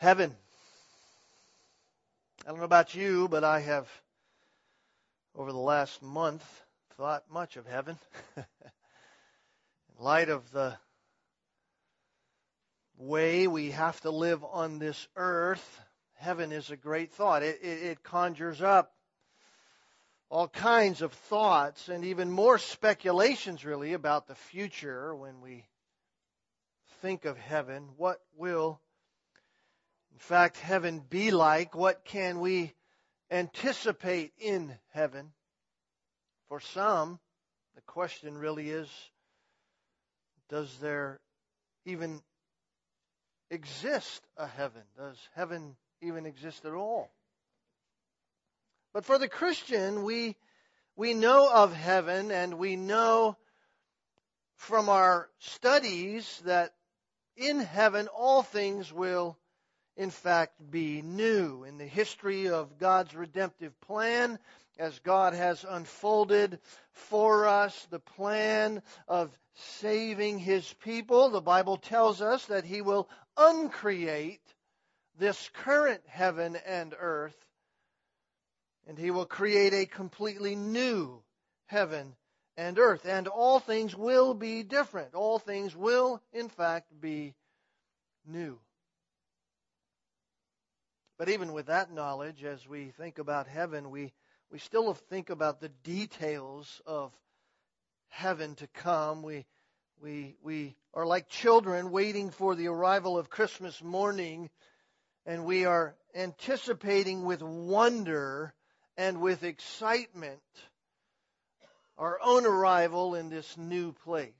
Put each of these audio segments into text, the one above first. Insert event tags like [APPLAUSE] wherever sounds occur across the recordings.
Heaven. I don't know about you, but I have, over the last month, thought much of heaven. [LAUGHS] In light of the way we have to live on this earth, heaven is a great thought. It, it, it conjures up all kinds of thoughts and even more speculations, really, about the future when we think of heaven. What will in fact, heaven be like? What can we anticipate in heaven? For some, the question really is does there even exist a heaven? Does heaven even exist at all? But for the Christian, we, we know of heaven and we know from our studies that in heaven all things will in fact, be new. In the history of God's redemptive plan, as God has unfolded for us the plan of saving His people, the Bible tells us that He will uncreate this current heaven and earth, and He will create a completely new heaven and earth. And all things will be different. All things will, in fact, be new. But even with that knowledge, as we think about heaven, we, we still think about the details of heaven to come. We, we, we are like children waiting for the arrival of Christmas morning, and we are anticipating with wonder and with excitement our own arrival in this new place.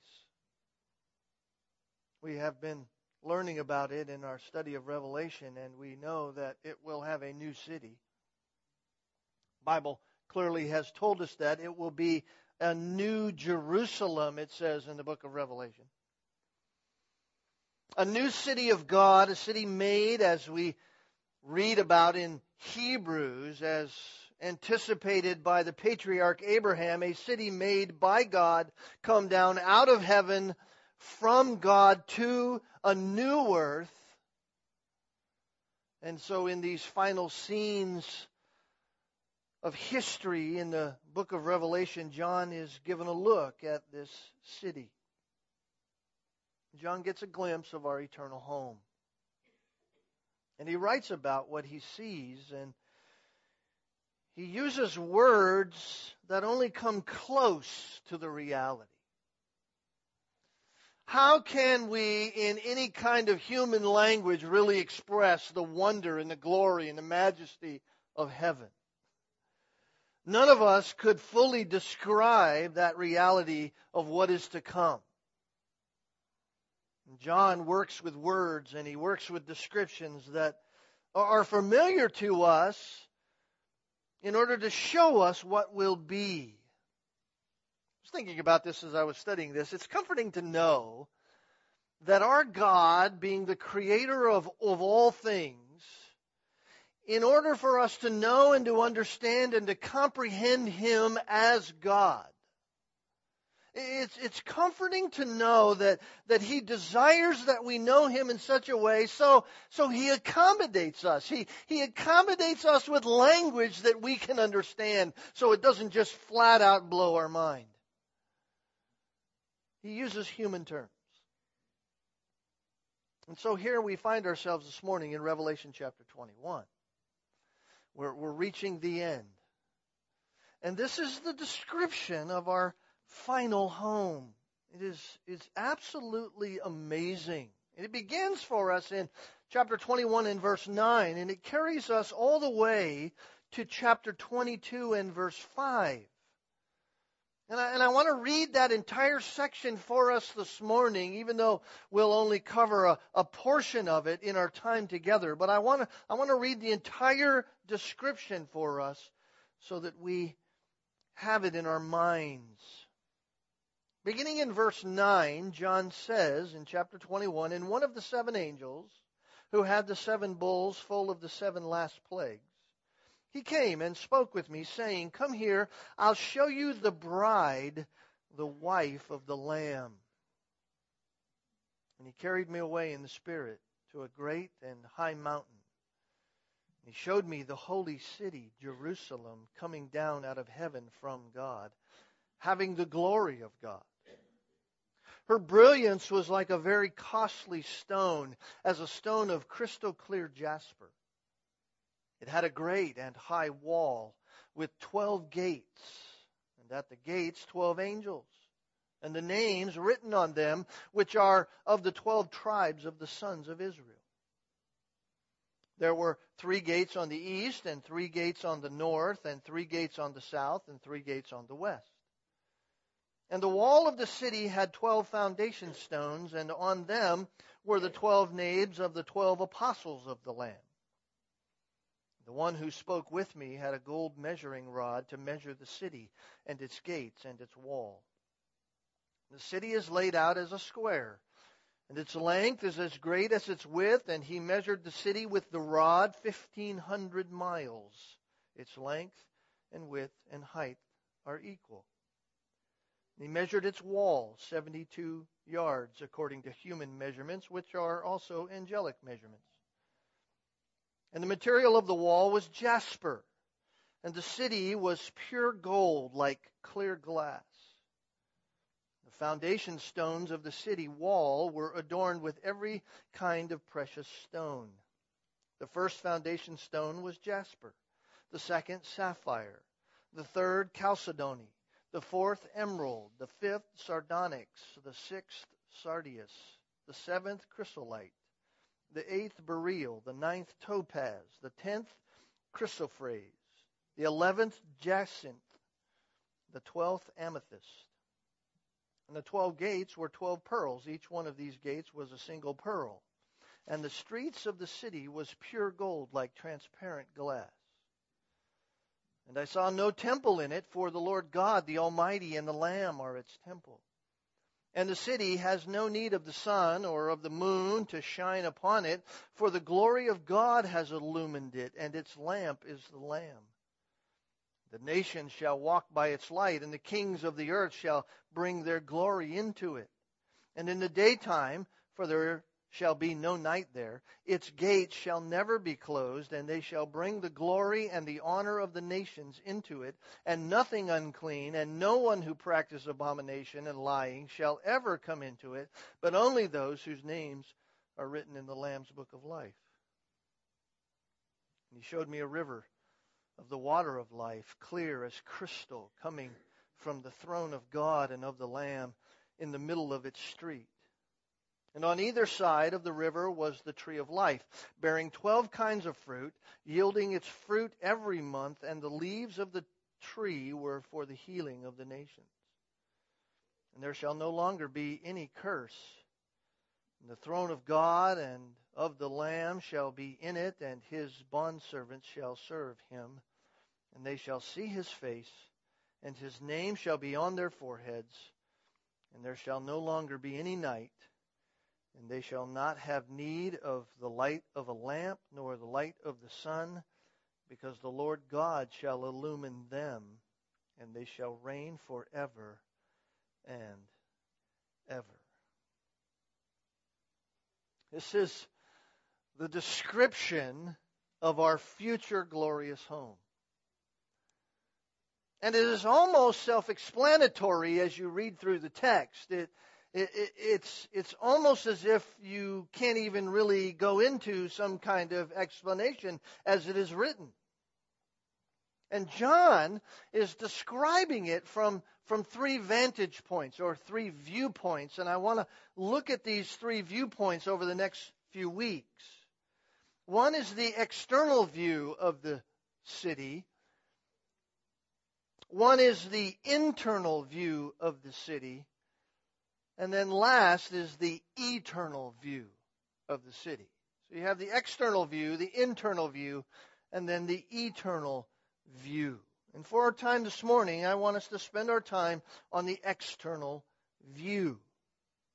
We have been learning about it in our study of Revelation, and we know that it will have a new city. Bible clearly has told us that it will be a new Jerusalem, it says in the book of Revelation. A new city of God, a city made as we read about in Hebrews, as anticipated by the patriarch Abraham, a city made by God, come down out of heaven from God to a new earth. And so, in these final scenes of history in the book of Revelation, John is given a look at this city. John gets a glimpse of our eternal home. And he writes about what he sees, and he uses words that only come close to the reality. How can we, in any kind of human language, really express the wonder and the glory and the majesty of heaven? None of us could fully describe that reality of what is to come. John works with words and he works with descriptions that are familiar to us in order to show us what will be was thinking about this as I was studying this. It's comforting to know that our God, being the creator of, of all things, in order for us to know and to understand and to comprehend Him as God, it's, it's comforting to know that, that He desires that we know Him in such a way so, so He accommodates us. He, he accommodates us with language that we can understand so it doesn't just flat out blow our mind. He uses human terms. And so here we find ourselves this morning in Revelation chapter 21. We're, we're reaching the end. And this is the description of our final home. It is it's absolutely amazing. And it begins for us in chapter 21 and verse 9, and it carries us all the way to chapter 22 and verse 5. And I, and I, want to read that entire section for us this morning, even though we'll only cover a, a portion of it in our time together. But I want to, I want to read the entire description for us so that we have it in our minds. Beginning in verse 9, John says in chapter 21, And one of the seven angels who had the seven bowls full of the seven last plagues he came and spoke with me, saying, Come here, I'll show you the bride, the wife of the Lamb. And he carried me away in the Spirit to a great and high mountain. He showed me the holy city, Jerusalem, coming down out of heaven from God, having the glory of God. Her brilliance was like a very costly stone, as a stone of crystal clear jasper. It had a great and high wall with twelve gates, and at the gates twelve angels, and the names written on them, which are of the twelve tribes of the sons of Israel. There were three gates on the east, and three gates on the north, and three gates on the south, and three gates on the west. And the wall of the city had twelve foundation stones, and on them were the twelve names of the twelve apostles of the Lamb. The one who spoke with me had a gold measuring rod to measure the city and its gates and its wall. The city is laid out as a square and its length is as great as its width, and he measured the city with the rod fifteen hundred miles. Its length and width and height are equal. He measured its wall, 72 yards, according to human measurements, which are also angelic measurements. And the material of the wall was jasper, and the city was pure gold, like clear glass The foundation stones of the city wall were adorned with every kind of precious stone. The first foundation stone was jasper, the second sapphire, the third chalcedony, the fourth emerald, the fifth sardonyx, the sixth sardius, the seventh chrysolite, the eighth beryl, the ninth topaz, the tenth chrysoprase, the eleventh jacinth, the twelfth amethyst, and the twelve gates were twelve pearls. Each one of these gates was a single pearl. And the streets of the city was pure gold, like transparent glass. And I saw no temple in it, for the Lord God, the Almighty, and the Lamb are its temple. And the city has no need of the sun or of the moon to shine upon it, for the glory of God has illumined it, and its lamp is the Lamb. The nations shall walk by its light, and the kings of the earth shall bring their glory into it. And in the daytime, for there shall be no night there, its gates shall never be closed, and they shall bring the glory and the honor of the nations into it, and nothing unclean, and no one who practices abomination and lying shall ever come into it, but only those whose names are written in the Lamb's book of life. And he showed me a river of the water of life, clear as crystal, coming from the throne of God and of the Lamb in the middle of its street. And on either side of the river was the tree of life, bearing twelve kinds of fruit, yielding its fruit every month, and the leaves of the tree were for the healing of the nations. And there shall no longer be any curse. And the throne of God and of the Lamb shall be in it, and his bondservants shall serve him and they shall see his face, and his name shall be on their foreheads, and there shall no longer be any night, and they shall not have need of the light of a lamp, nor the light of the sun, because the Lord God shall illumine them, and they shall reign forever and ever. This is the description of our future glorious home. And it is almost self-explanatory as you read through the text. It, it, it, it's, it's almost as if you can't even really go into some kind of explanation as it is written. And John is describing it from, from three vantage points or three viewpoints. And I want to look at these three viewpoints over the next few weeks. One is the external view of the city. One is the internal view of the city. And then last is the eternal view of the city. So you have the external view, the internal view, and then the eternal view. And for our time this morning, I want us to spend our time on the external view.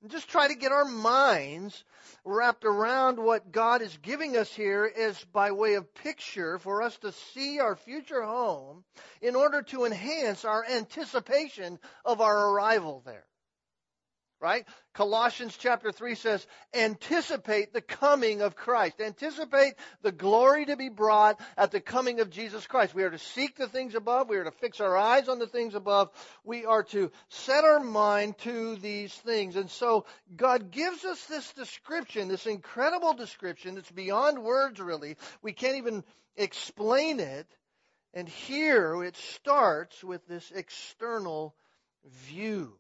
And just try to get our minds wrapped around what God is giving us here is by way of picture for us to see our future home in order to enhance our anticipation of our arrival there. Right? Colossians chapter 3 says, anticipate the coming of Christ. Anticipate the glory to be brought at the coming of Jesus Christ. We are to seek the things above. We are to fix our eyes on the things above. We are to set our mind to these things. And so God gives us this description, this incredible description that's beyond words really. We can't even explain it. And here it starts with this external view.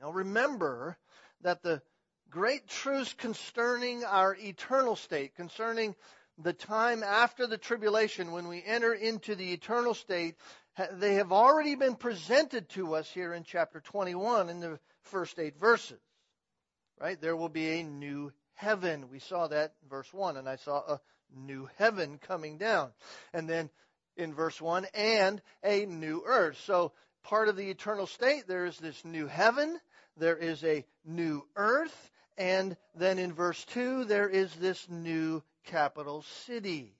Now remember that the great truths concerning our eternal state, concerning the time after the tribulation when we enter into the eternal state, they have already been presented to us here in chapter 21 in the first eight verses. Right? There will be a new heaven. We saw that in verse 1, and I saw a new heaven coming down. And then in verse 1, and a new earth. So part of the eternal state, there is this new heaven, there is a new earth, and then in verse 2, there is this new capital city.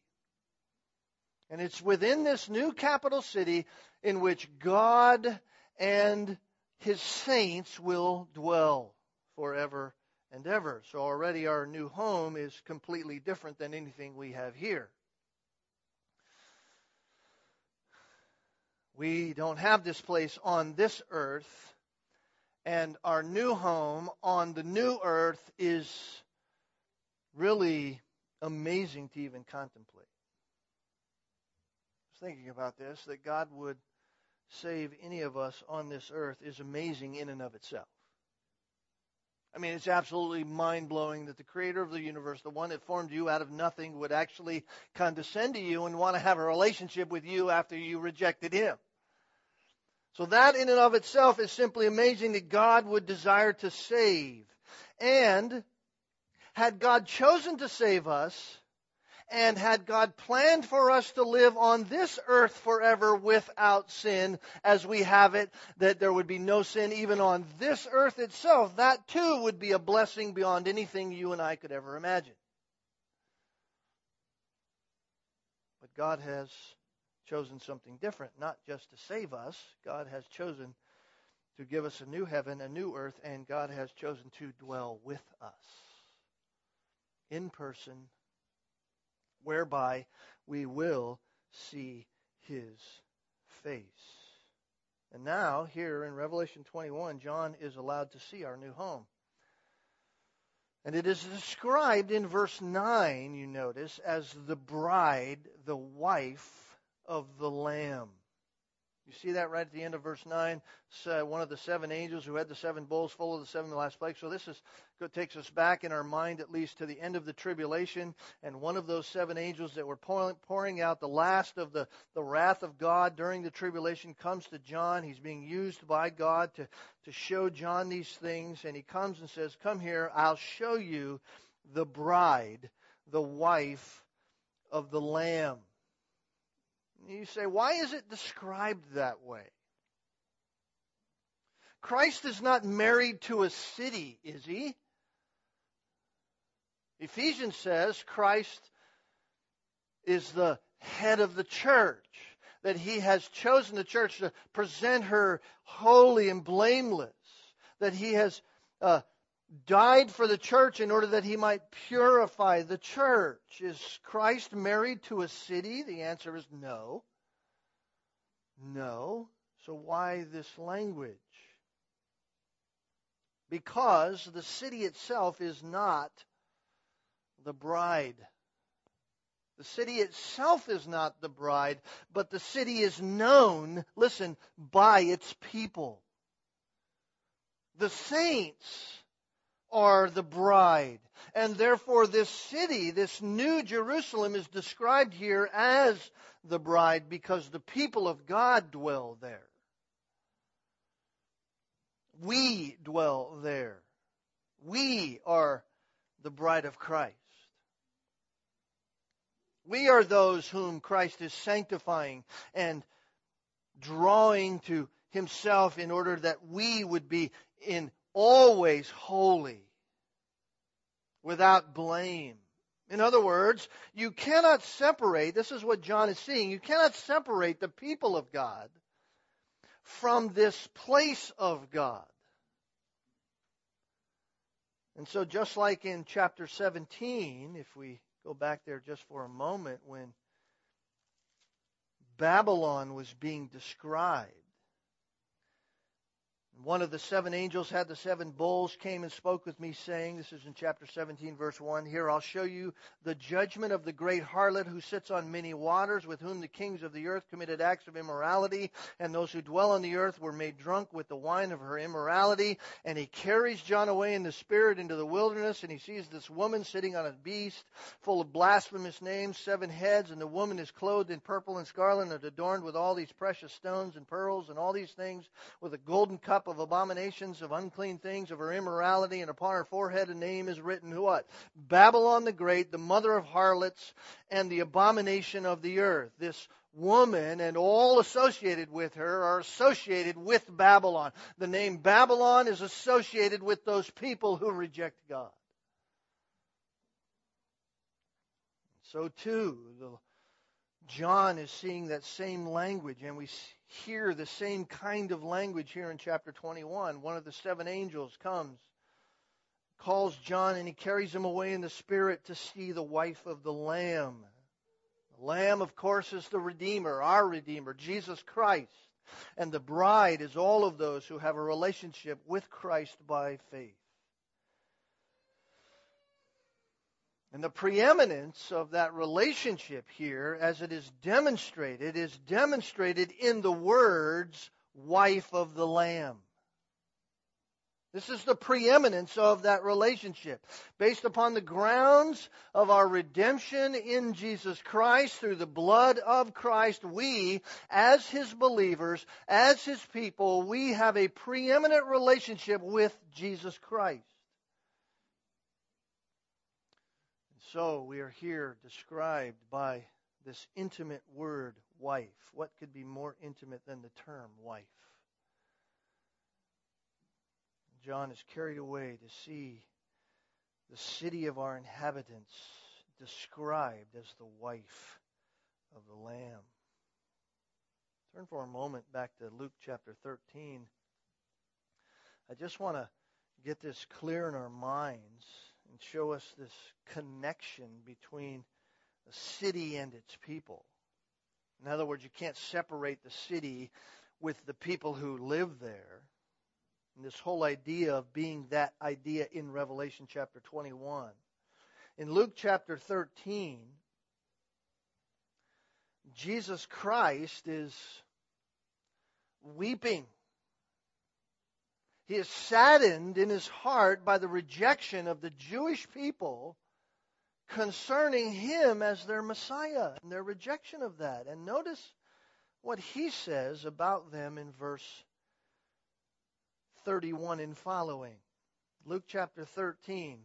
And it's within this new capital city in which God and his saints will dwell forever and ever. So already our new home is completely different than anything we have here. We don't have this place on this earth, and our new home on the new earth is really amazing to even contemplate. I was thinking about this that God would save any of us on this earth is amazing in and of itself. I mean, it's absolutely mind blowing that the creator of the universe, the one that formed you out of nothing, would actually condescend to you and want to have a relationship with you after you rejected him. So that in and of itself is simply amazing that God would desire to save. And had God chosen to save us, and had God planned for us to live on this earth forever without sin, as we have it, that there would be no sin even on this earth itself, that too would be a blessing beyond anything you and I could ever imagine. But God has chosen something different, not just to save us. God has chosen to give us a new heaven, a new earth, and God has chosen to dwell with us in person, whereby we will see his face. And now, here in Revelation 21, John is allowed to see our new home. And it is described in verse 9, you notice, as the bride, the wife of the Lamb. You see that right at the end of verse 9? Uh, one of the seven angels who had the seven bowls full of the seven last plagues. So this is good takes us back in our mind at least to the end of the tribulation. And one of those seven angels that were pouring out the last of the, the wrath of God during the tribulation comes to John. He's being used by God to, to show John these things. And he comes and says, Come here, I'll show you the bride, the wife of the Lamb. You say, why is it described that way? Christ is not married to a city, is he? Ephesians says Christ is the head of the church, that he has chosen the church to present her holy and blameless, that he has uh, died for the church in order that he might purify the church. Is Christ married to a city? The answer is no. No. So why this language? Because the city itself is not the bride. The city itself is not the bride, but the city is known, listen, by its people. The saints are the bride. And therefore, this city, this new Jerusalem, is described here as the bride because the people of God dwell there. We dwell there. We are the bride of Christ. We are those whom Christ is sanctifying and drawing to himself in order that we would be in always holy, without blame. In other words, you cannot separate, this is what John is seeing, you cannot separate the people of God from this place of God. And so, just like in chapter 17, if we go back there just for a moment, when Babylon was being described, one of the seven angels had the seven bowls, came and spoke with me, saying, This is in chapter 17, verse 1. Here I'll show you the judgment of the great harlot who sits on many waters, with whom the kings of the earth committed acts of immorality, and those who dwell on the earth were made drunk with the wine of her immorality. And he carries John away in the spirit into the wilderness, and he sees this woman sitting on a beast full of blasphemous names, seven heads, and the woman is clothed in purple and scarlet and adorned with all these precious stones and pearls and all these things, with a golden cup of abominations, of unclean things, of her immorality, and upon her forehead a name is written, what? Babylon the Great, the mother of harlots, and the abomination of the earth. This woman and all associated with her are associated with Babylon. The name Babylon is associated with those people who reject God. So too, the John is seeing that same language, and we hear the same kind of language here in chapter 21. One of the seven angels comes, calls John, and he carries him away in the Spirit to see the wife of the Lamb. The Lamb, of course, is the Redeemer, our Redeemer, Jesus Christ. And the bride is all of those who have a relationship with Christ by faith. And the preeminence of that relationship here, as it is demonstrated, is demonstrated in the words, wife of the Lamb. This is the preeminence of that relationship. Based upon the grounds of our redemption in Jesus Christ through the blood of Christ, we, as His believers, as His people, we have a preeminent relationship with Jesus Christ. So we are here described by this intimate word, wife. What could be more intimate than the term wife? John is carried away to see the city of our inhabitants described as the wife of the Lamb. Turn for a moment back to Luke chapter 13. I just want to get this clear in our minds and show us this connection between the city and its people. In other words, you can't separate the city with the people who live there. And this whole idea of being that idea in Revelation chapter 21. In Luke chapter 13, Jesus Christ is weeping he is saddened in his heart by the rejection of the Jewish people concerning him as their Messiah and their rejection of that. And notice what he says about them in verse 31 and following. Luke chapter 13.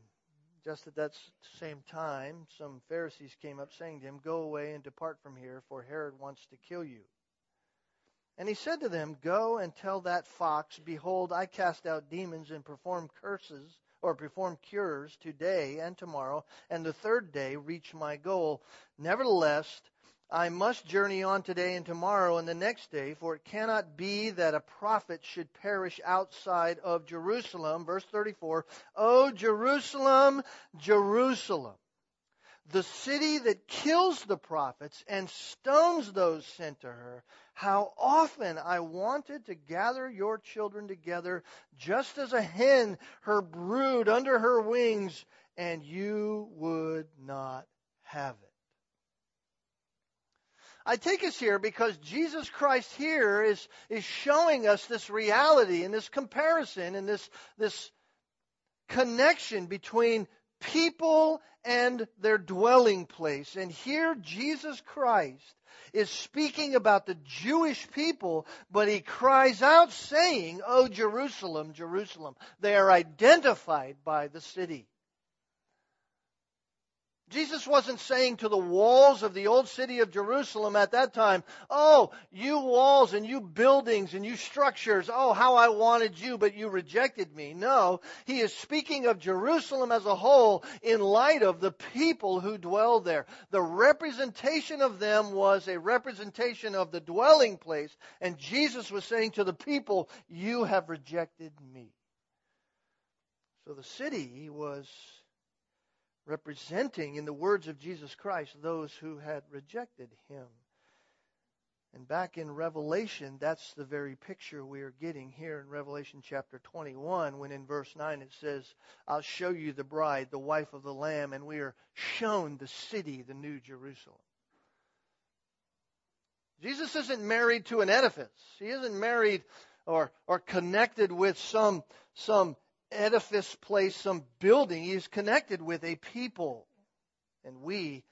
Just at that same time, some Pharisees came up saying to him, Go away and depart from here, for Herod wants to kill you. And he said to them, Go and tell that fox, Behold, I cast out demons and perform curses or perform cures today and tomorrow, and the third day reach my goal. Nevertheless, I must journey on today and tomorrow and the next day, for it cannot be that a prophet should perish outside of Jerusalem. Verse 34, O Jerusalem, Jerusalem, the city that kills the prophets and stones those sent to her, how often I wanted to gather your children together, just as a hen her brood under her wings, and you would not have it. I take us here because Jesus Christ here is, is showing us this reality and this comparison and this, this connection between people and their dwelling place. And here Jesus Christ is speaking about the Jewish people, but he cries out saying, Oh Jerusalem, Jerusalem. They are identified by the city. Jesus wasn't saying to the walls of the old city of Jerusalem at that time, Oh, you walls and you buildings and you structures, oh, how I wanted you, but you rejected me. No, he is speaking of Jerusalem as a whole in light of the people who dwell there. The representation of them was a representation of the dwelling place, and Jesus was saying to the people, You have rejected me. So the city was representing, in the words of Jesus Christ, those who had rejected him. And back in Revelation, that's the very picture we are getting here in Revelation chapter 21, when in verse 9 it says, I'll show you the bride, the wife of the Lamb, and we are shown the city, the New Jerusalem. Jesus isn't married to an edifice. He isn't married or, or connected with some, some edifice place, some building. He's connected with a people. And we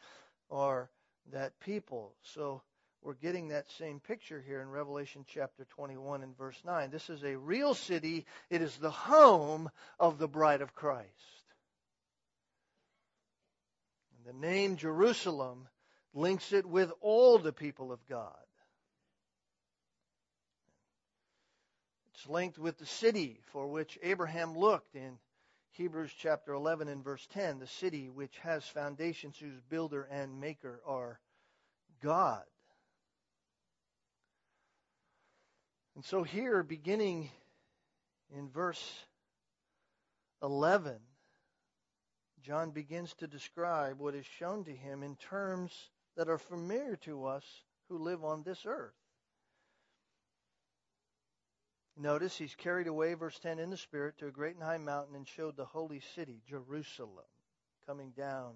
are that people. So we're getting that same picture here in Revelation chapter 21 and verse 9. This is a real city. It is the home of the bride of Christ. And the name Jerusalem links it with all the people of God. It's linked with the city for which Abraham looked in Hebrews chapter 11 and verse 10, the city which has foundations whose builder and maker are God. And so here, beginning in verse 11, John begins to describe what is shown to him in terms that are familiar to us who live on this earth. Notice he's carried away, verse 10, in the Spirit to a great and high mountain and showed the holy city, Jerusalem, coming down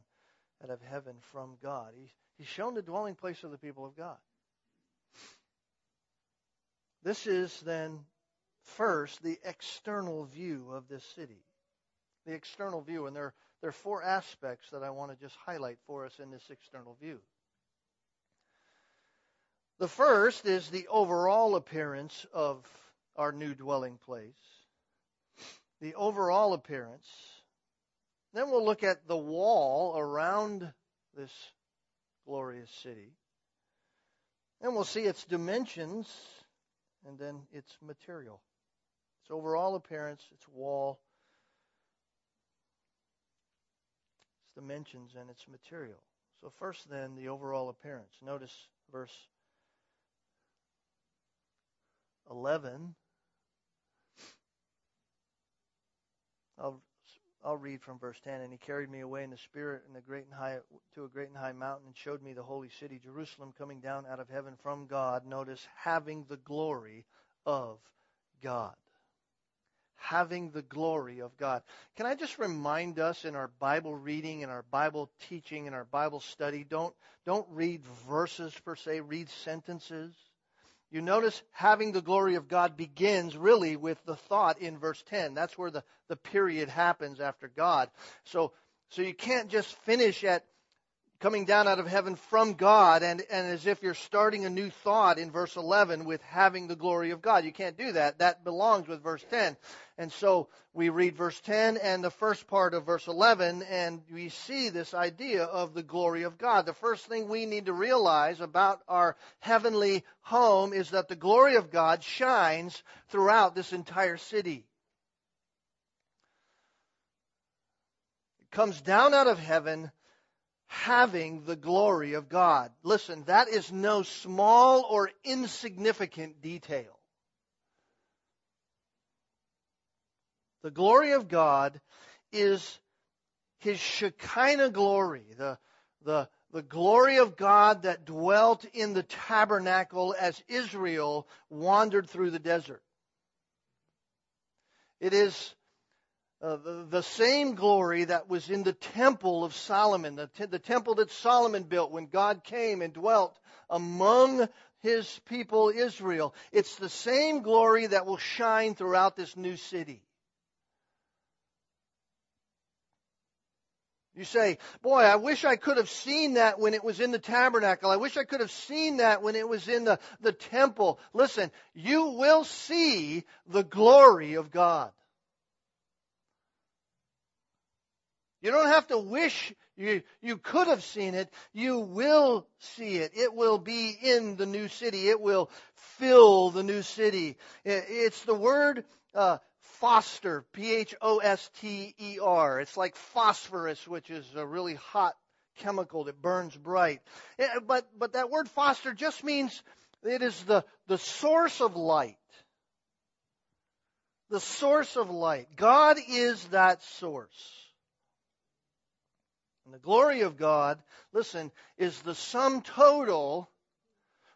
out of heaven from God. He's, he's shown the dwelling place of the people of God. This is then first the external view of this city. The external view, and there, there are four aspects that I want to just highlight for us in this external view. The first is the overall appearance of our new dwelling place, the overall appearance. Then we'll look at the wall around this glorious city. And we'll see its dimensions and then its material. Its overall appearance, its wall, its dimensions, and its material. So, first, then, the overall appearance. Notice verse 11 I'll, I'll read from verse 10. And he carried me away in the spirit in a great and high, to a great and high mountain and showed me the holy city, Jerusalem, coming down out of heaven from God. Notice, having the glory of God. Having the glory of God. Can I just remind us in our Bible reading, in our Bible teaching, in our Bible study, don't, don't read verses per se, read sentences. You notice having the glory of God begins really with the thought in verse 10. That's where the, the period happens after God. So, so you can't just finish at coming down out of heaven from God and, and as if you're starting a new thought in verse 11 with having the glory of God. You can't do that. That belongs with verse 10. And so we read verse 10 and the first part of verse 11 and we see this idea of the glory of God. The first thing we need to realize about our heavenly home is that the glory of God shines throughout this entire city. It comes down out of heaven having the glory of God. Listen, that is no small or insignificant detail. The glory of God is his Shekinah glory, the, the, the glory of God that dwelt in the tabernacle as Israel wandered through the desert. It is uh, the, the, same glory that was in the temple of Solomon, the, the temple that Solomon built when God came and dwelt among his people Israel. It's the same glory that will shine throughout this new city. You say, boy, I wish I could have seen that when it was in the tabernacle. I wish I could have seen that when it was in the, the temple. Listen, you will see the glory of God. You don't have to wish you, you could have seen it. You will see it. It will be in the new city. It will fill the new city. It's the word uh, phoster, P-H-O-S-T-E-R. It's like phosphorus, which is a really hot chemical that burns bright. But, but that word phoster just means it is the, the source of light the source of light. God is that source. And the glory of God, listen, is the sum total.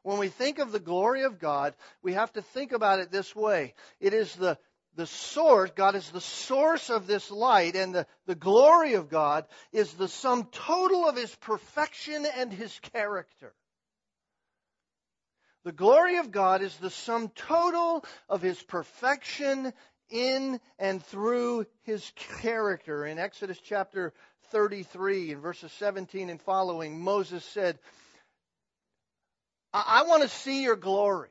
When we think of the glory of God, we have to think about it this way. It is the, the source, God is the source of this light, and the, the glory of God is the sum total of His perfection and His character. The glory of God is the sum total of His perfection in and through His character. In Exodus chapter 33 in verses 17 and following, Moses said, I, I want to see your glory.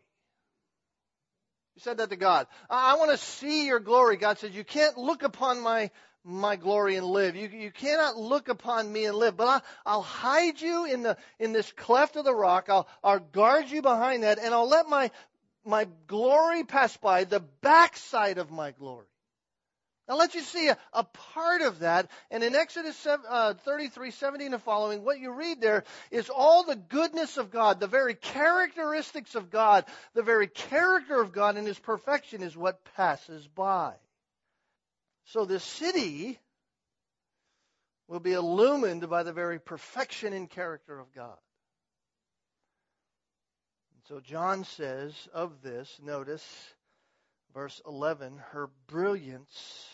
He said that to God. I, I want to see your glory. God said, You can't look upon my, my glory and live. You, you cannot look upon me and live. But I, I'll hide you in, the, in this cleft of the rock. I'll, I'll guard you behind that, and I'll let my, my glory pass by, the backside of my glory. Now let you see a, a part of that. And in Exodus 7, uh, 33, 17 and following, what you read there is all the goodness of God, the very characteristics of God, the very character of God and His perfection is what passes by. So the city will be illumined by the very perfection and character of God. And so John says of this, notice verse 11, her brilliance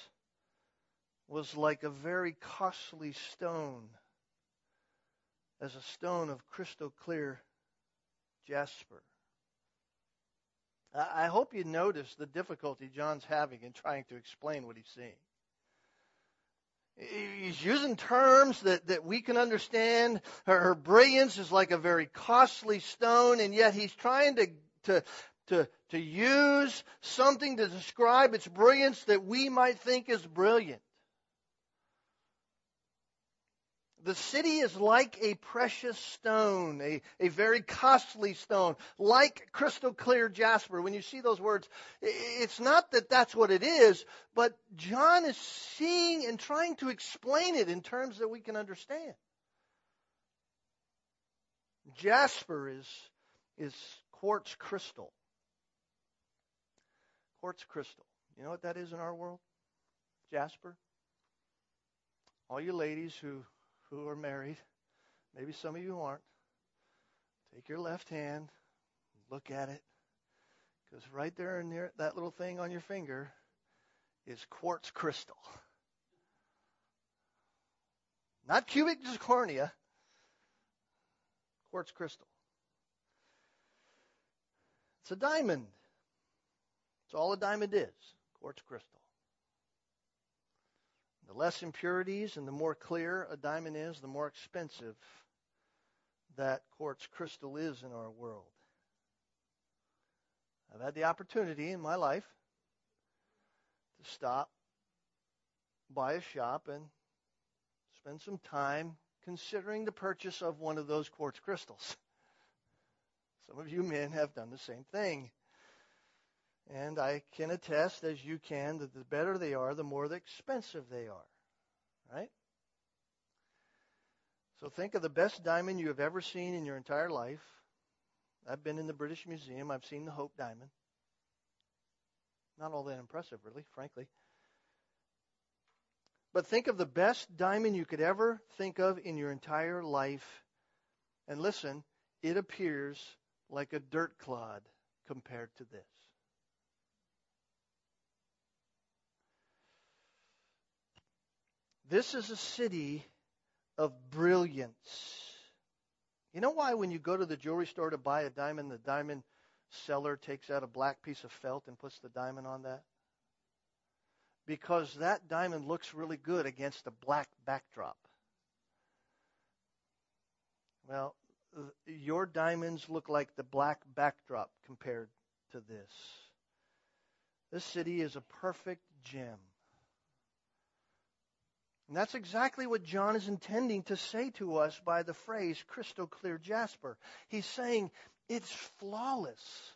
was like a very costly stone, as a stone of crystal clear jasper. I hope you notice the difficulty John's having in trying to explain what he's seeing. He's using terms that, that we can understand. Her, her brilliance is like a very costly stone, and yet he's trying to, to, to, to use something to describe its brilliance that we might think is brilliant. The city is like a precious stone, a, a very costly stone, like crystal clear jasper. When you see those words, it's not that that's what it is, but John is seeing and trying to explain it in terms that we can understand. Jasper is, is quartz crystal. Quartz crystal. You know what that is in our world? Jasper. All you ladies who who are married, maybe some of you aren't, take your left hand, look at it, because right there in near that little thing on your finger is quartz crystal. Not cubic zirconia, quartz crystal. It's a diamond. It's all a diamond is, quartz crystal. The less impurities and the more clear a diamond is, the more expensive that quartz crystal is in our world. I've had the opportunity in my life to stop by a shop and spend some time considering the purchase of one of those quartz crystals. [LAUGHS] Some of you men have done the same thing. And I can attest, as you can, that the better they are, the more expensive they are. Right? So think of the best diamond you have ever seen in your entire life. I've been in the British Museum. I've seen the Hope Diamond. Not all that impressive, really, frankly. But think of the best diamond you could ever think of in your entire life. And listen, it appears like a dirt clod compared to this. This is a city of brilliance. You know why when you go to the jewelry store to buy a diamond, the diamond seller takes out a black piece of felt and puts the diamond on that? Because that diamond looks really good against a black backdrop. Well, your diamonds look like the black backdrop compared to this. This city is a perfect gem. And that's exactly what John is intending to say to us by the phrase crystal clear jasper. He's saying it's flawless.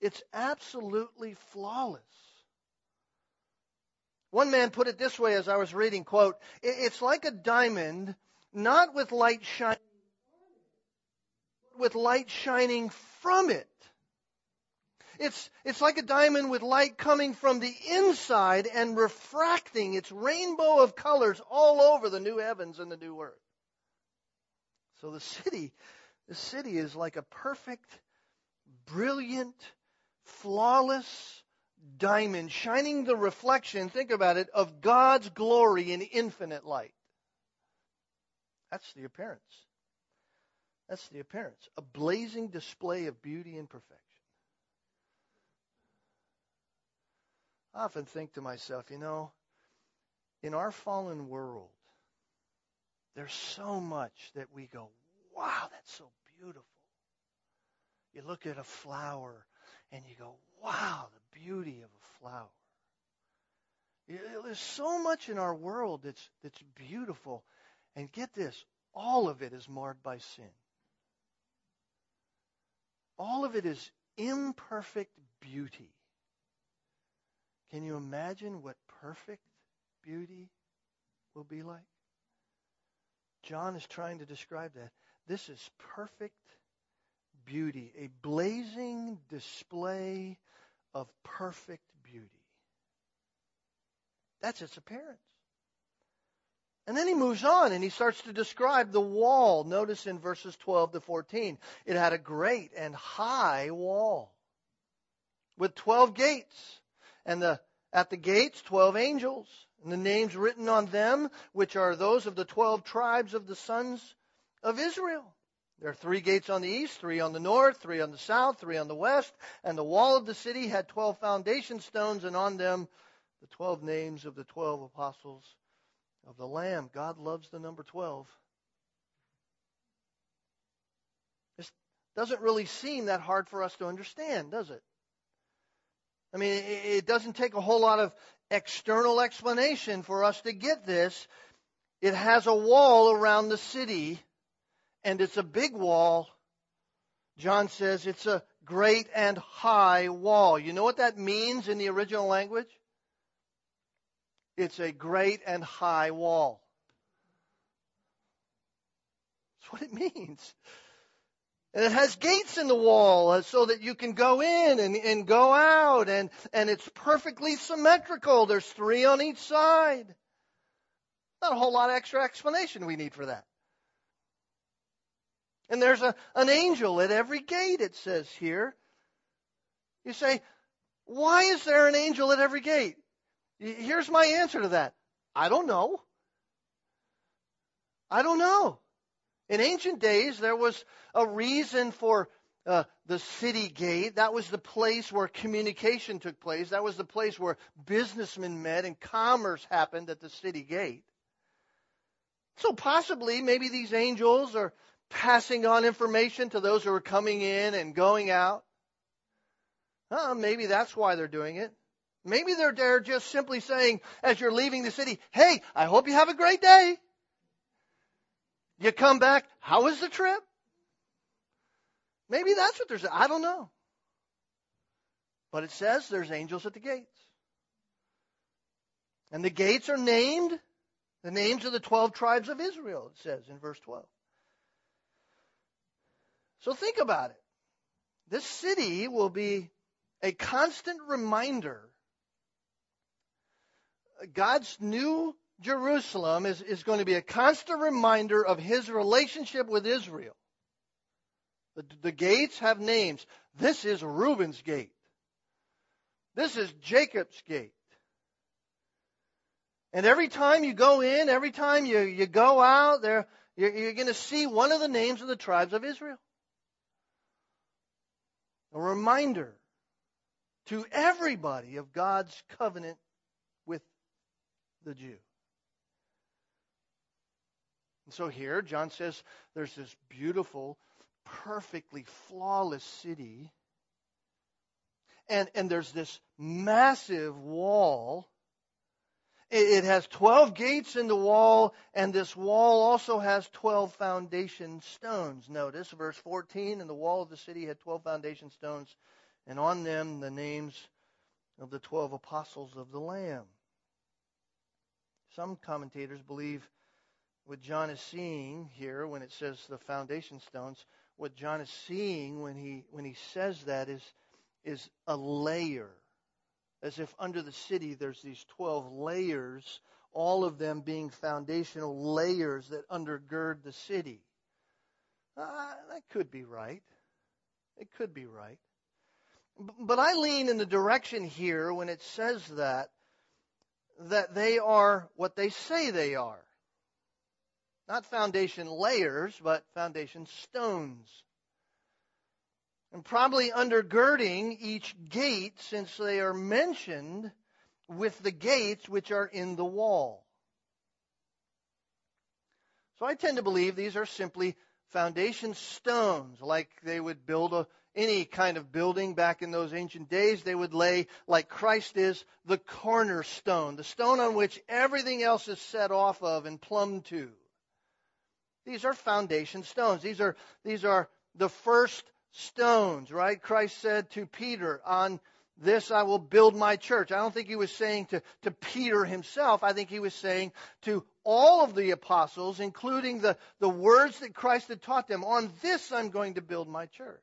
It's absolutely flawless. One man put it this way as I was reading, quote, it's like a diamond, not with light shining, with light shining from it. It's, it's like a diamond with light coming from the inside and refracting its rainbow of colors all over the new heavens and the new earth. So the city, the city is like a perfect, brilliant, flawless diamond shining the reflection, think about it, of God's glory in infinite light. That's the appearance. That's the appearance. A blazing display of beauty and perfection. I often think to myself, you know, in our fallen world, there's so much that we go, wow, that's so beautiful. You look at a flower and you go, wow, the beauty of a flower. There's so much in our world that's, that's beautiful. And get this, all of it is marred by sin. All of it is imperfect beauty. Can you imagine what perfect beauty will be like? John is trying to describe that. This is perfect beauty, a blazing display of perfect beauty. That's its appearance. And then he moves on and he starts to describe the wall. Notice in verses 12 to 14, it had a great and high wall with 12 gates. And the, at the gates, 12 angels. And the names written on them, which are those of the 12 tribes of the sons of Israel. There are three gates on the east, three on the north, three on the south, three on the west. And the wall of the city had 12 foundation stones, and on them the 12 names of the 12 apostles of the Lamb. God loves the number 12. This doesn't really seem that hard for us to understand, does it? I mean, it doesn't take a whole lot of external explanation for us to get this. It has a wall around the city, and it's a big wall. John says it's a great and high wall. You know what that means in the original language? It's a great and high wall. That's what it means. And it has gates in the wall uh, so that you can go in and, and go out and, and it's perfectly symmetrical. There's three on each side. Not a whole lot of extra explanation we need for that. And there's a, an angel at every gate, it says here. You say, why is there an angel at every gate? Here's my answer to that. I don't know. I don't know. In ancient days, there was a reason for uh, the city gate. That was the place where communication took place. That was the place where businessmen met and commerce happened at the city gate. So possibly, maybe these angels are passing on information to those who are coming in and going out. Uh, maybe that's why they're doing it. Maybe they're there just simply saying, as you're leaving the city, hey, I hope you have a great day. You come back, how was the trip? Maybe that's what they're saying. I don't know. But it says there's angels at the gates. And the gates are named, the names of the 12 tribes of Israel, it says in verse 12. So think about it. This city will be a constant reminder God's new Jerusalem is, is going to be a constant reminder of his relationship with Israel. The, the gates have names. This is Reuben's gate. This is Jacob's gate. And every time you go in, every time you, you go out, there you're, you're going to see one of the names of the tribes of Israel. A reminder to everybody of God's covenant with the Jew. And so here, John says there's this beautiful, perfectly flawless city. And, and there's this massive wall. It, it has 12 gates in the wall, and this wall also has 12 foundation stones. Notice verse 14, and the wall of the city had 12 foundation stones, and on them the names of the 12 apostles of the Lamb. Some commentators believe what John is seeing here when it says the foundation stones, what John is seeing when he when he says that is is a layer. As if under the city there's these 12 layers, all of them being foundational layers that undergird the city. Uh, that could be right. It could be right. But I lean in the direction here when it says that, that they are what they say they are. Not foundation layers, but foundation stones. And probably undergirding each gate since they are mentioned with the gates which are in the wall. So I tend to believe these are simply foundation stones, like they would build a, any kind of building back in those ancient days. They would lay, like Christ is, the cornerstone, the stone on which everything else is set off of and plumbed to. These are foundation stones. These are, these are the first stones, right? Christ said to Peter, on this I will build my church. I don't think he was saying to, to Peter himself. I think he was saying to all of the apostles, including the, the words that Christ had taught them, on this I'm going to build my church.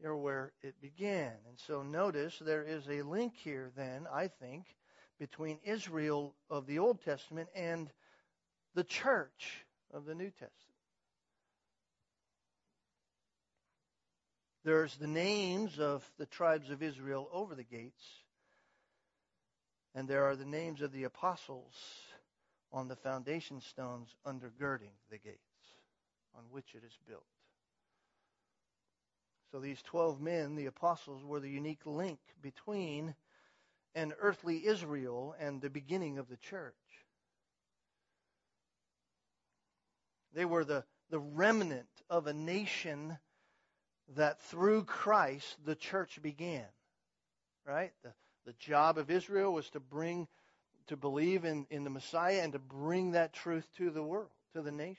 You're where it began. And so notice there is a link here then, I think, between Israel of the Old Testament and the church of the New Testament. There's the names of the tribes of Israel over the gates, and there are the names of the apostles on the foundation stones undergirding the gates on which it is built. So these 12 men, the apostles, were the unique link between an earthly Israel and the beginning of the church. They were the, the remnant of a nation that through Christ the church began. Right? The, the job of Israel was to bring, to believe in, in the Messiah and to bring that truth to the world, to the nations.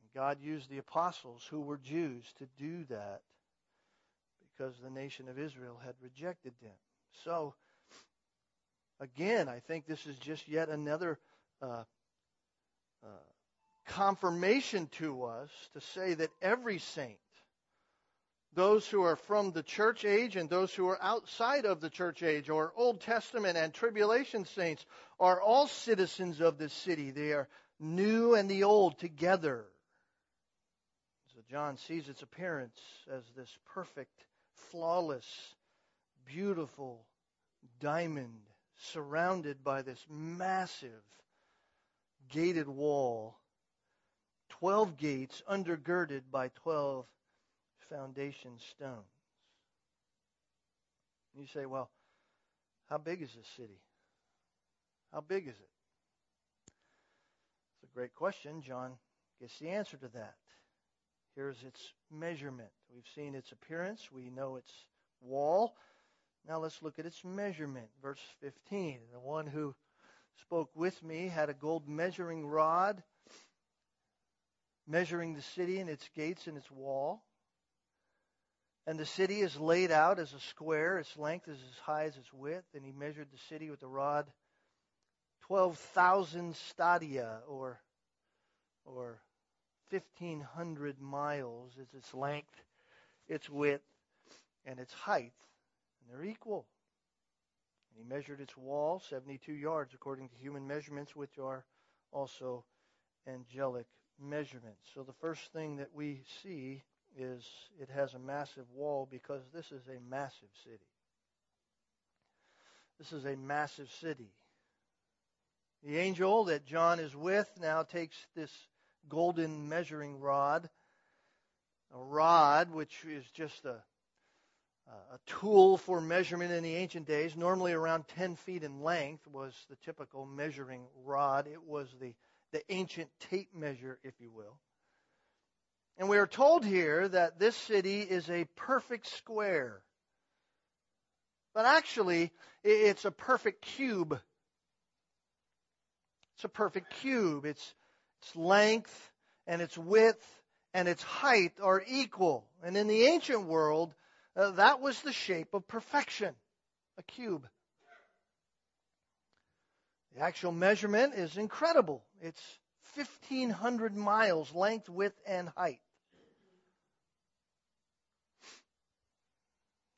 And God used the apostles who were Jews to do that because the nation of Israel had rejected them. So, again, I think this is just yet another uh, uh, confirmation to us to say that every saint, those who are from the church age and those who are outside of the church age, or Old Testament and tribulation saints, are all citizens of this city. They are new and the old together. So John sees its appearance as this perfect, flawless, beautiful diamond surrounded by this massive gated wall 12 gates undergirded by 12 foundation stones. You say, well, how big is this city? How big is it? It's a great question. John gets the answer to that. Here's its measurement. We've seen its appearance. We know its wall. Now let's look at its measurement. Verse 15. The one who spoke with me had a gold measuring rod measuring the city and its gates and its wall. And the city is laid out as a square. Its length is as high as its width. And he measured the city with the rod 12,000 stadia, or, or 1,500 miles is its length, its width, and its height. And they're equal. And he measured its wall 72 yards according to human measurements, which are also angelic measurements. So the first thing that we see is it has a massive wall because this is a massive city. This is a massive city. The angel that John is with now takes this golden measuring rod, a rod which is just a, Uh, a tool for measurement in the ancient days, normally around 10 feet in length was the typical measuring rod. It was the the ancient tape measure, if you will. And we are told here that this city is a perfect square. But actually, it's a perfect cube. It's a perfect cube. Its, its length and its width and its height are equal. And in the ancient world, uh, that was the shape of perfection a cube. The actual measurement is incredible. It's 1,500 miles length, width, and height.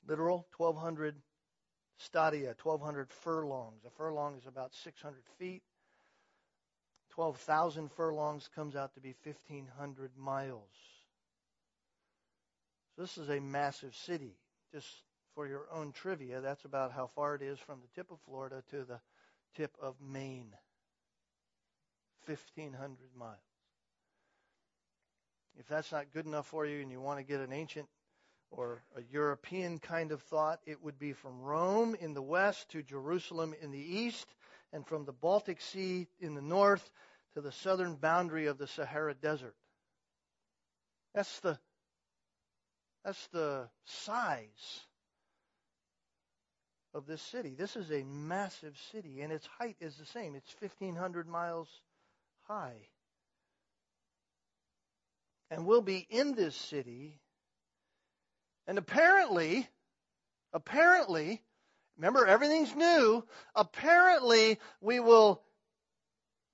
Literal, 1,200 stadia, 1,200 furlongs. A furlong is about 600 feet. 12,000 furlongs comes out to be 1,500 miles. So this is a massive city. Just for your own trivia, that's about how far it is from the tip of Florida to the tip of Maine. 1,500 miles. If that's not good enough for you and you want to get an ancient or a European kind of thought, it would be from Rome in the west to Jerusalem in the east, and from the Baltic Sea in the north to the southern boundary of the Sahara Desert. That's the that's the size of this city. This is a massive city, and its height is the same. It's 1,500 miles high. And we'll be in this city. And apparently, apparently, remember everything's new. Apparently, we will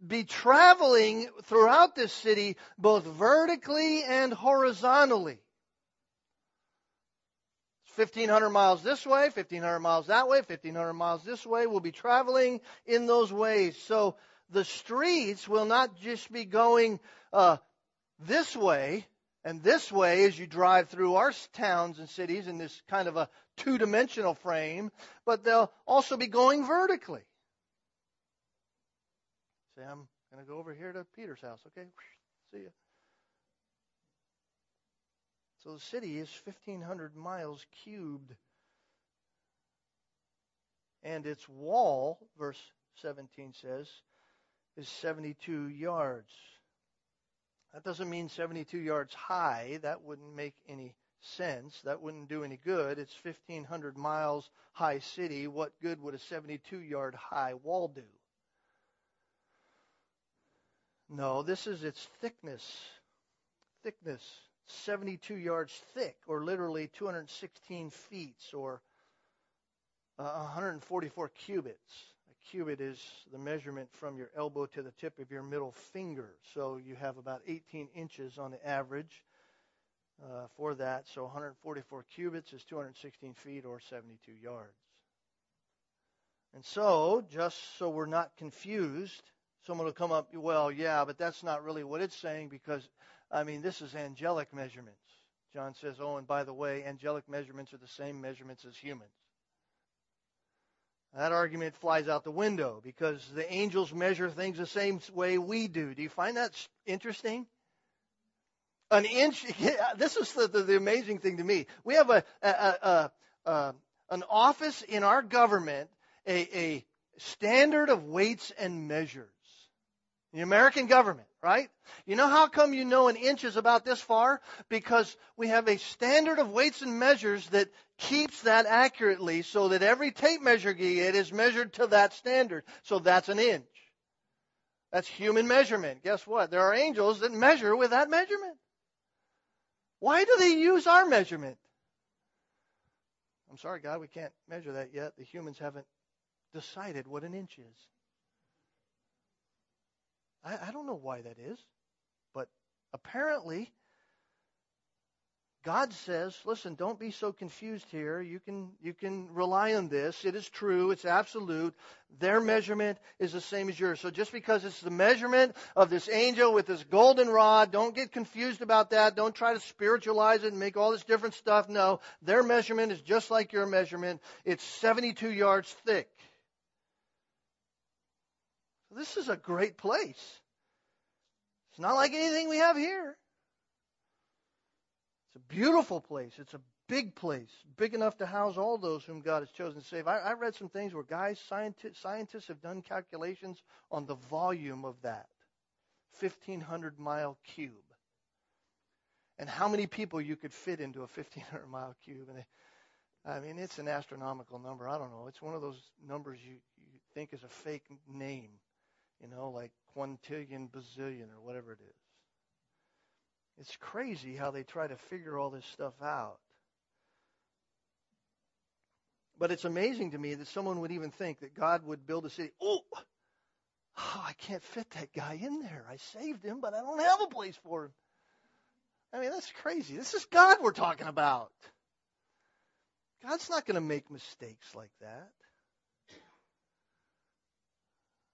be traveling throughout this city both vertically and horizontally. 1,500 miles this way, 1,500 miles that way, 1,500 miles this way. We'll be traveling in those ways. So the streets will not just be going uh, this way and this way as you drive through our towns and cities in this kind of a two dimensional frame, but they'll also be going vertically. Say, I'm going to go over here to Peter's house. Okay, see you. So the city is 1,500 miles cubed. And its wall, verse 17 says, is 72 yards. That doesn't mean 72 yards high. That wouldn't make any sense. That wouldn't do any good. It's 1,500 miles high city. What good would a 72 yard high wall do? No, this is its thickness. Thickness. 72 yards thick, or literally 216 feet, or uh, 144 cubits. A cubit is the measurement from your elbow to the tip of your middle finger. So you have about 18 inches on the average uh, for that. So 144 cubits is 216 feet, or 72 yards. And so, just so we're not confused, someone will come up, well, yeah, but that's not really what it's saying because, I mean, this is angelic measurements. John says, oh, and by the way, angelic measurements are the same measurements as humans. That argument flies out the window because the angels measure things the same way we do. Do you find that interesting? An inch, [LAUGHS] yeah, this is the, the, the, amazing thing to me. We have a, a, a, a an office in our government, a, a standard of weights and measures. The American government, right? You know how come you know an inch is about this far? Because we have a standard of weights and measures that keeps that accurately so that every tape measure get is measured to that standard. So that's an inch. That's human measurement. Guess what? There are angels that measure with that measurement. Why do they use our measurement? I'm sorry, God, we can't measure that yet. The humans haven't decided what an inch is. I, I don't know why that is, but apparently God says, listen, don't be so confused here. You can, you can rely on this. It is true. It's absolute. Their measurement is the same as yours. So just because it's the measurement of this angel with this golden rod, don't get confused about that. Don't try to spiritualize it and make all this different stuff. No, their measurement is just like your measurement. It's 72 yards thick. This is a great place. It's not like anything we have here. It's a beautiful place. It's a big place, big enough to house all those whom God has chosen to save. I, I read some things where guys, scientists, scientists have done calculations on the volume of that 1,500 mile cube. And how many people you could fit into a 1,500 mile cube. And they, I mean, it's an astronomical number. I don't know. It's one of those numbers you, you think is a fake name you know, like quintillion, bazillion, or whatever it is. It's crazy how they try to figure all this stuff out. But it's amazing to me that someone would even think that God would build a city. Oh, oh, I can't fit that guy in there. I saved him, but I don't have a place for him. I mean, that's crazy. This is God we're talking about. God's not going to make mistakes like that.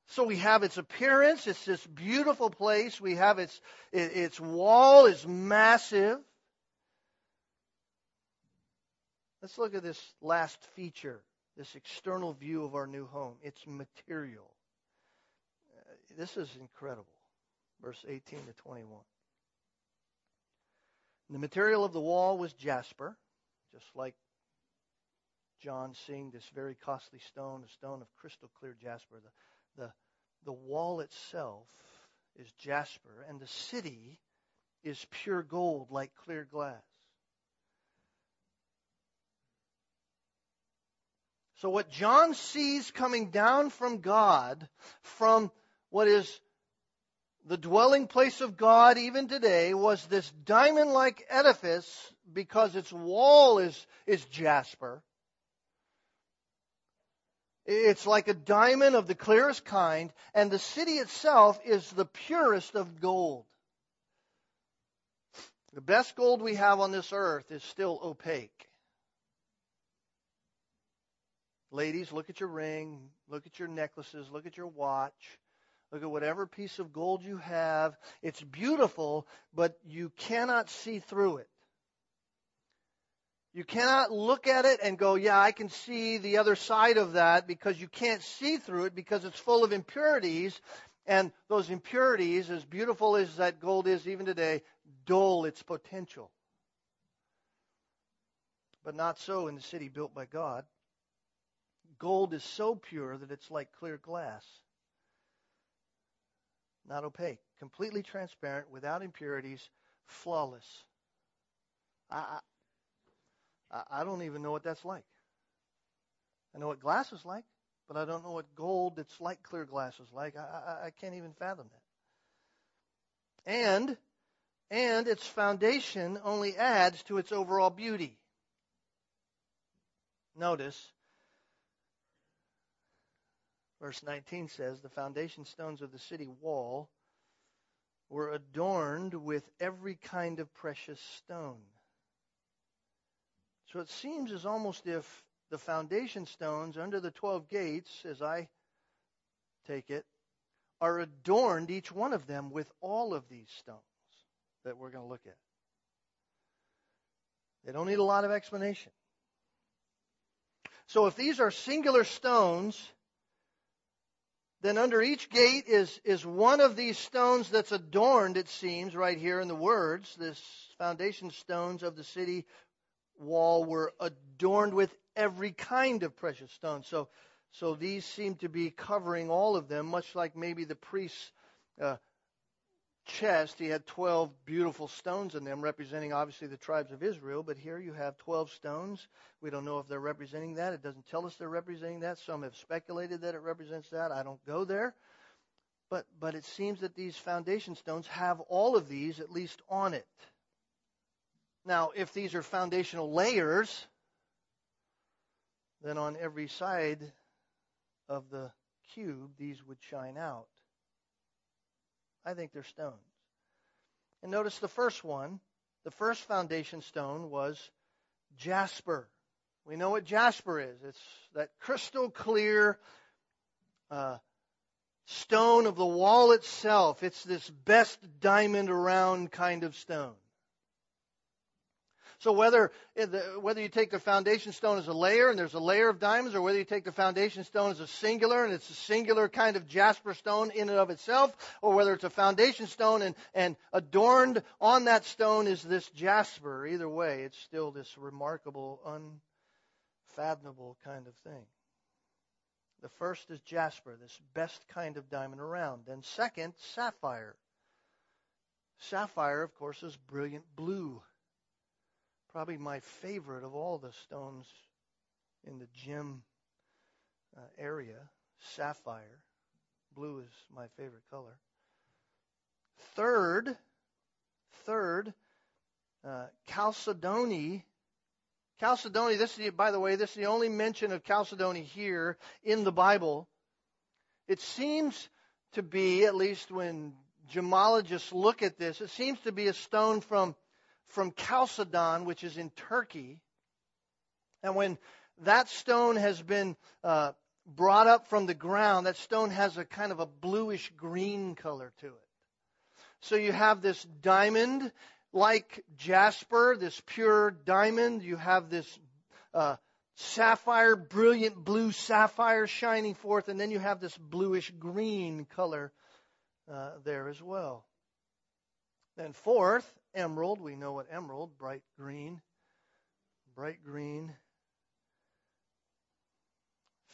So we have its appearance. It's this beautiful place. We have its, its wall is massive. Let's look at this last feature, this external view of our new home. It's material. Uh, this is incredible. Verse 18 to 21. The material of the wall was jasper, just like John seeing this very costly stone, a stone of crystal clear jasper. The, the, the wall itself is jasper, and the city is pure gold like clear glass. So, what John sees coming down from God, from what is the dwelling place of God even today, was this diamond like edifice because its wall is, is jasper. It's like a diamond of the clearest kind, and the city itself is the purest of gold. The best gold we have on this earth is still opaque. Ladies, look at your ring, look at your necklaces, look at your watch, look at whatever piece of gold you have. It's beautiful, but you cannot see through it. You cannot look at it and go, yeah, I can see the other side of that because you can't see through it because it's full of impurities. And those impurities, as beautiful as that gold is even today, dull its potential. But not so in the city built by God. Gold is so pure that it's like clear glass. Not opaque, completely transparent, without impurities, flawless. I, I don't even know what that's like. I know what glass is like, but I don't know what gold that's like clear glass is like. I, I, I can't even fathom that. And, and its foundation only adds to its overall beauty. Notice, verse 19 says, the foundation stones of the city wall were adorned with every kind of precious stone. So it seems as almost if the foundation stones under the 12 gates, as I take it, are adorned, each one of them, with all of these stones that we're going to look at. They don't need a lot of explanation. So if these are singular stones, then under each gate is, is one of these stones that's adorned, it seems, right here in the words, this foundation stones of the city wall were adorned with every kind of precious stone. So, so these seem to be covering all of them, much like maybe the priest's uh, chest. He had 12 beautiful stones in them, representing obviously the tribes of Israel. But here you have 12 stones. We don't know if they're representing that. It doesn't tell us they're representing that. Some have speculated that it represents that. I don't go there. But, but it seems that these foundation stones have all of these at least on it. Now, if these are foundational layers, then on every side of the cube, these would shine out. I think they're stones. And notice the first one, the first foundation stone was jasper. We know what jasper is. It's that crystal clear uh, stone of the wall itself. It's this best diamond around kind of stone. So whether eh, whether you take the foundation stone as a layer and there's a layer of diamonds, or whether you take the foundation stone as a singular and it's a singular kind of jasper stone in and of itself, or whether it's a foundation stone and, and adorned on that stone is this jasper, either way, it's still this remarkable, unfathomable kind of thing. The first is jasper, this best kind of diamond around. Then second, sapphire. Sapphire, of course, is brilliant blue probably my favorite of all the stones in the gem uh, area, sapphire. Blue is my favorite color. Third, third, uh, chalcedony. Chalcedony, this is, by the way, this is the only mention of chalcedony here in the Bible. It seems to be, at least when gemologists look at this, it seems to be a stone from from Chalcedon, which is in Turkey. And when that stone has been uh, brought up from the ground, that stone has a kind of a bluish green color to it. So you have this diamond like jasper, this pure diamond. You have this uh, sapphire, brilliant blue sapphire shining forth, and then you have this bluish green color uh, there as well. Then fourth, emerald. We know what emerald, bright green, bright green.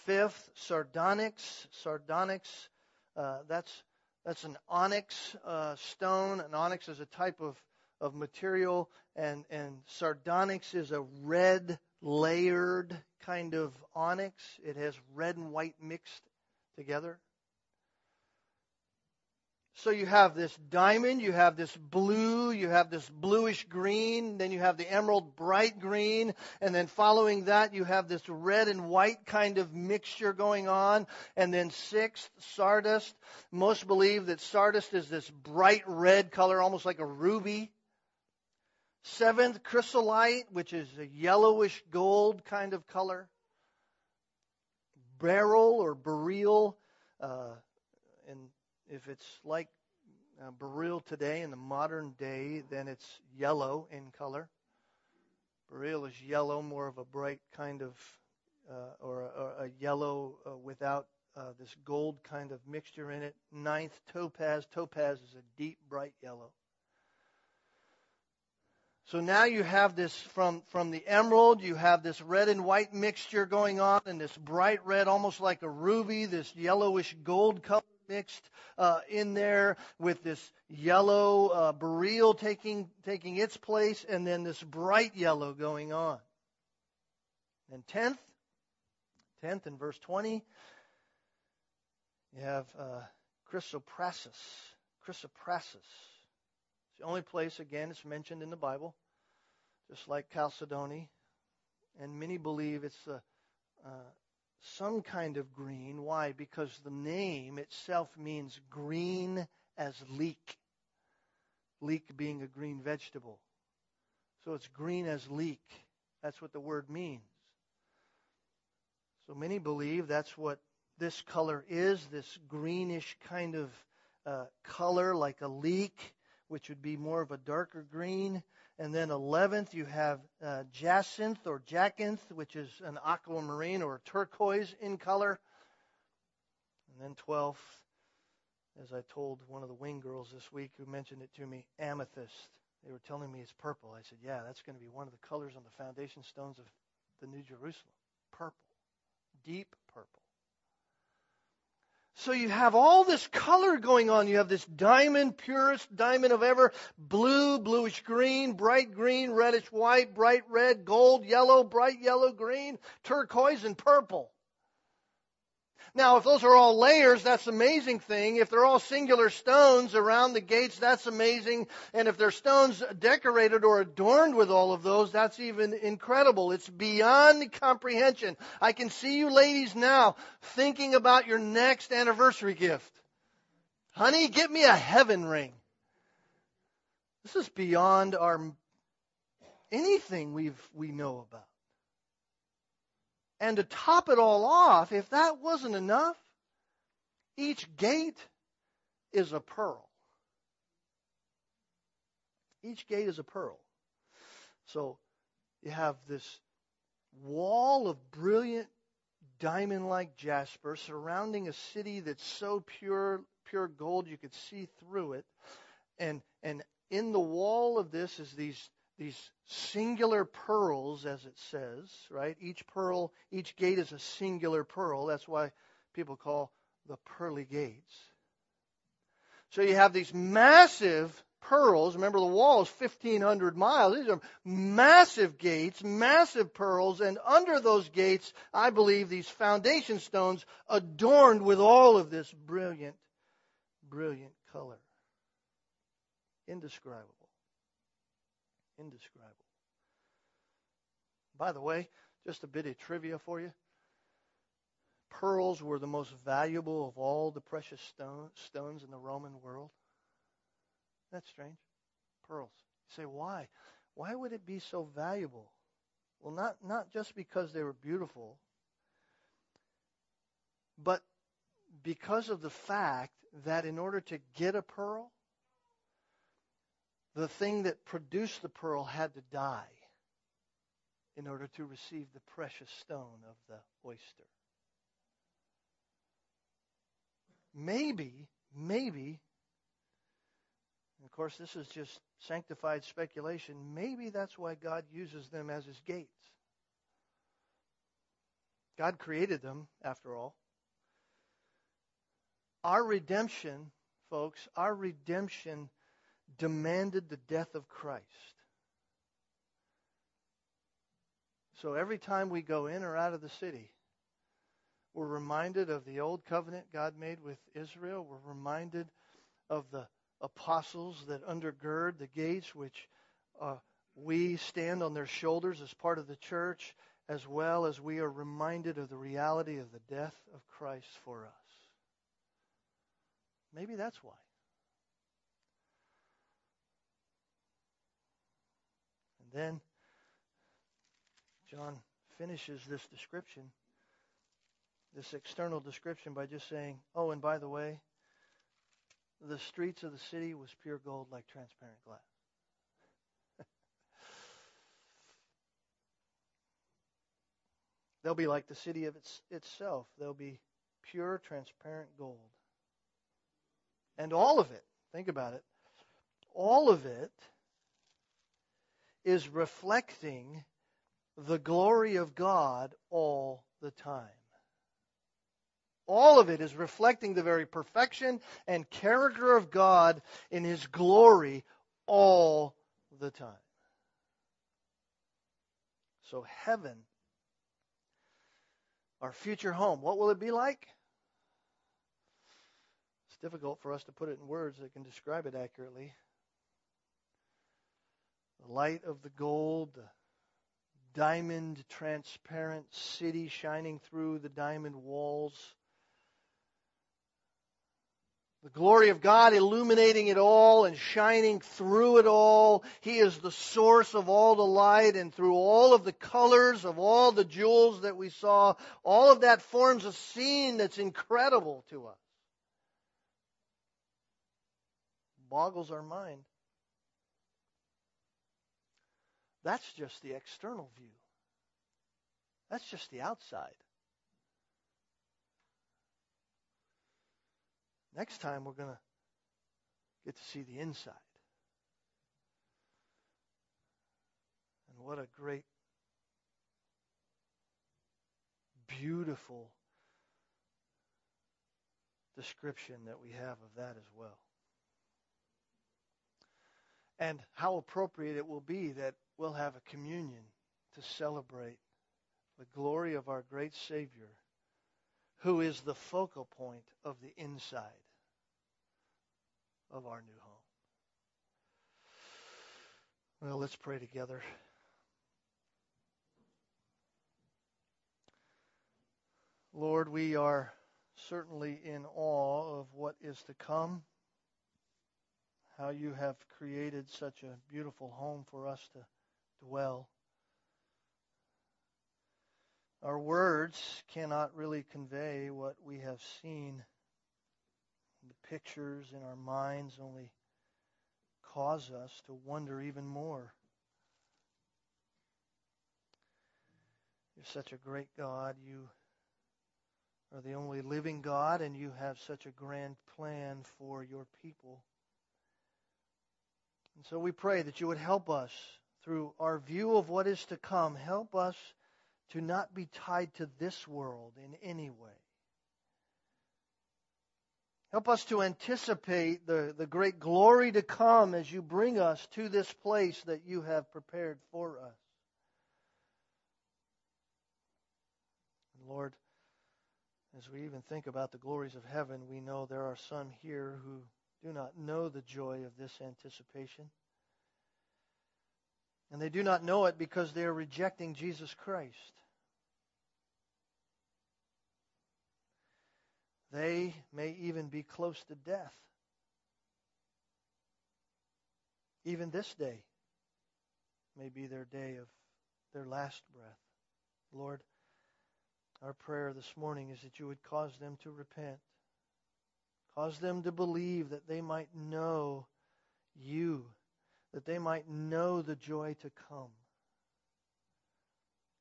Fifth, sardonyx. Sardonyx, uh, that's that's an onyx uh, stone. An onyx is a type of of material, and and sardonyx is a red layered kind of onyx. It has red and white mixed together. So you have this diamond, you have this blue, you have this bluish green, then you have the emerald bright green, and then following that you have this red and white kind of mixture going on. And then sixth, sardius. Most believe that sardius is this bright red color, almost like a ruby. Seventh, chrysolite, which is a yellowish gold kind of color. Beryl or beryl, uh, and if it's like uh, beryl today in the modern day, then it's yellow in color. Beryl is yellow, more of a bright kind of, uh, or, a, or, a, yellow uh, without uh, this gold kind of mixture in it. Ninth, topaz. Topaz is a deep, bright yellow. So now you have this from, from the emerald, you have this red and white mixture going on, and this bright red, almost like a ruby, this yellowish gold color mixed uh, in there with this yellow uh, beryl taking, taking its place, and then this bright yellow going on. And tenth, tenth in verse 20, you have uh, chrysoprasus. Chrysoprasus. It's the only place, again, it's mentioned in the Bible, just like Chalcedony. And many believe it's a, uh, some kind of green. Why? Because the name itself means green as leek. Leek being a green vegetable. So it's green as leek. That's what the word means. So many believe that's what this color is this greenish kind of uh, color, like a leek which would be more of a darker green. And then 11th, you have uh, jacinth or jacinth, which is an aquamarine or turquoise in color. And then 12th, as I told one of the wing girls this week who mentioned it to me, amethyst. They were telling me it's purple. I said, yeah, that's going to be one of the colors on the foundation stones of the New Jerusalem. Purple. Deep purple. So you have all this color going on. You have this diamond, purest diamond of ever, blue, bluish green, bright green, reddish white, bright red, gold, yellow, bright yellow, green, turquoise, and purple. Now, if those are all layers, that's an amazing thing. If they're all singular stones around the gates, that's amazing. And if they're stones decorated or adorned with all of those, that's even incredible. It's beyond comprehension. I can see you ladies now thinking about your next anniversary gift. Honey, get me a heaven ring. This is beyond our anything we've we know about. And to top it all off, if that wasn't enough, each gate is a pearl. Each gate is a pearl. So you have this wall of brilliant diamond like jasper surrounding a city that's so pure pure gold you could see through it and and in the wall of this is these these singular pearls, as it says, right? Each pearl, each gate is a singular pearl. That's why people call the pearly gates. So you have these massive pearls. Remember, the wall is 1,500 miles. These are massive gates, massive pearls, and under those gates, I believe these foundation stones adorned with all of this brilliant, brilliant color. Indescribable indescribable. By the way, just a bit of trivia for you. Pearls were the most valuable of all the precious stone, stones in the Roman world. That's strange. Pearls. You say, why? Why would it be so valuable? Well, not, not just because they were beautiful, but because of the fact that in order to get a pearl, the thing that produced the pearl had to die in order to receive the precious stone of the oyster. Maybe, maybe, of course, this is just sanctified speculation, maybe that's why God uses them as his gates. God created them, after all. Our redemption, folks, our redemption demanded the death of Christ. So every time we go in or out of the city, we're reminded of the old covenant God made with Israel. We're reminded of the apostles that undergird the gates, which uh, we stand on their shoulders as part of the church, as well as we are reminded of the reality of the death of Christ for us. Maybe that's why. Then John finishes this description, this external description, by just saying, oh, and by the way, the streets of the city was pure gold like transparent glass. [LAUGHS] They'll be like the city of its, itself. They'll be pure, transparent gold. And all of it, think about it, all of it is reflecting the glory of God all the time. All of it is reflecting the very perfection and character of God in His glory all the time. So, heaven, our future home, what will it be like? It's difficult for us to put it in words that can describe it accurately. The light of the gold, the diamond transparent city shining through the diamond walls the glory of God illuminating it all and shining through it all. He is the source of all the light and through all of the colors of all the jewels that we saw, all of that forms a scene that's incredible to us. Boggles our mind. That's just the external view. That's just the outside. Next time, we're going to get to see the inside. And what a great, beautiful description that we have of that as well. And how appropriate it will be that we'll have a communion to celebrate the glory of our great Savior, who is the focal point of the inside of our new home. Well, let's pray together. Lord, we are certainly in awe of what is to come, how you have created such a beautiful home for us to dwell. Our words cannot really convey what we have seen the pictures in our minds only cause us to wonder even more. You're such a great God. You are the only living God, and you have such a grand plan for your people. And so we pray that you would help us through our view of what is to come. Help us to not be tied to this world in any way. Help us to anticipate the, the great glory to come as you bring us to this place that you have prepared for us. And Lord, as we even think about the glories of heaven, we know there are some here who do not know the joy of this anticipation. And they do not know it because they are rejecting Jesus Christ. They may even be close to death. Even this day may be their day of their last breath. Lord, our prayer this morning is that you would cause them to repent. Cause them to believe that they might know you, that they might know the joy to come.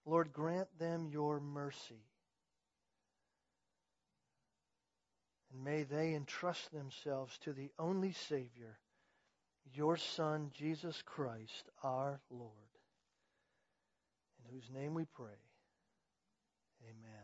Lord, grant them your mercy. And may they entrust themselves to the only Savior, your Son, Jesus Christ, our Lord, in whose name we pray. Amen.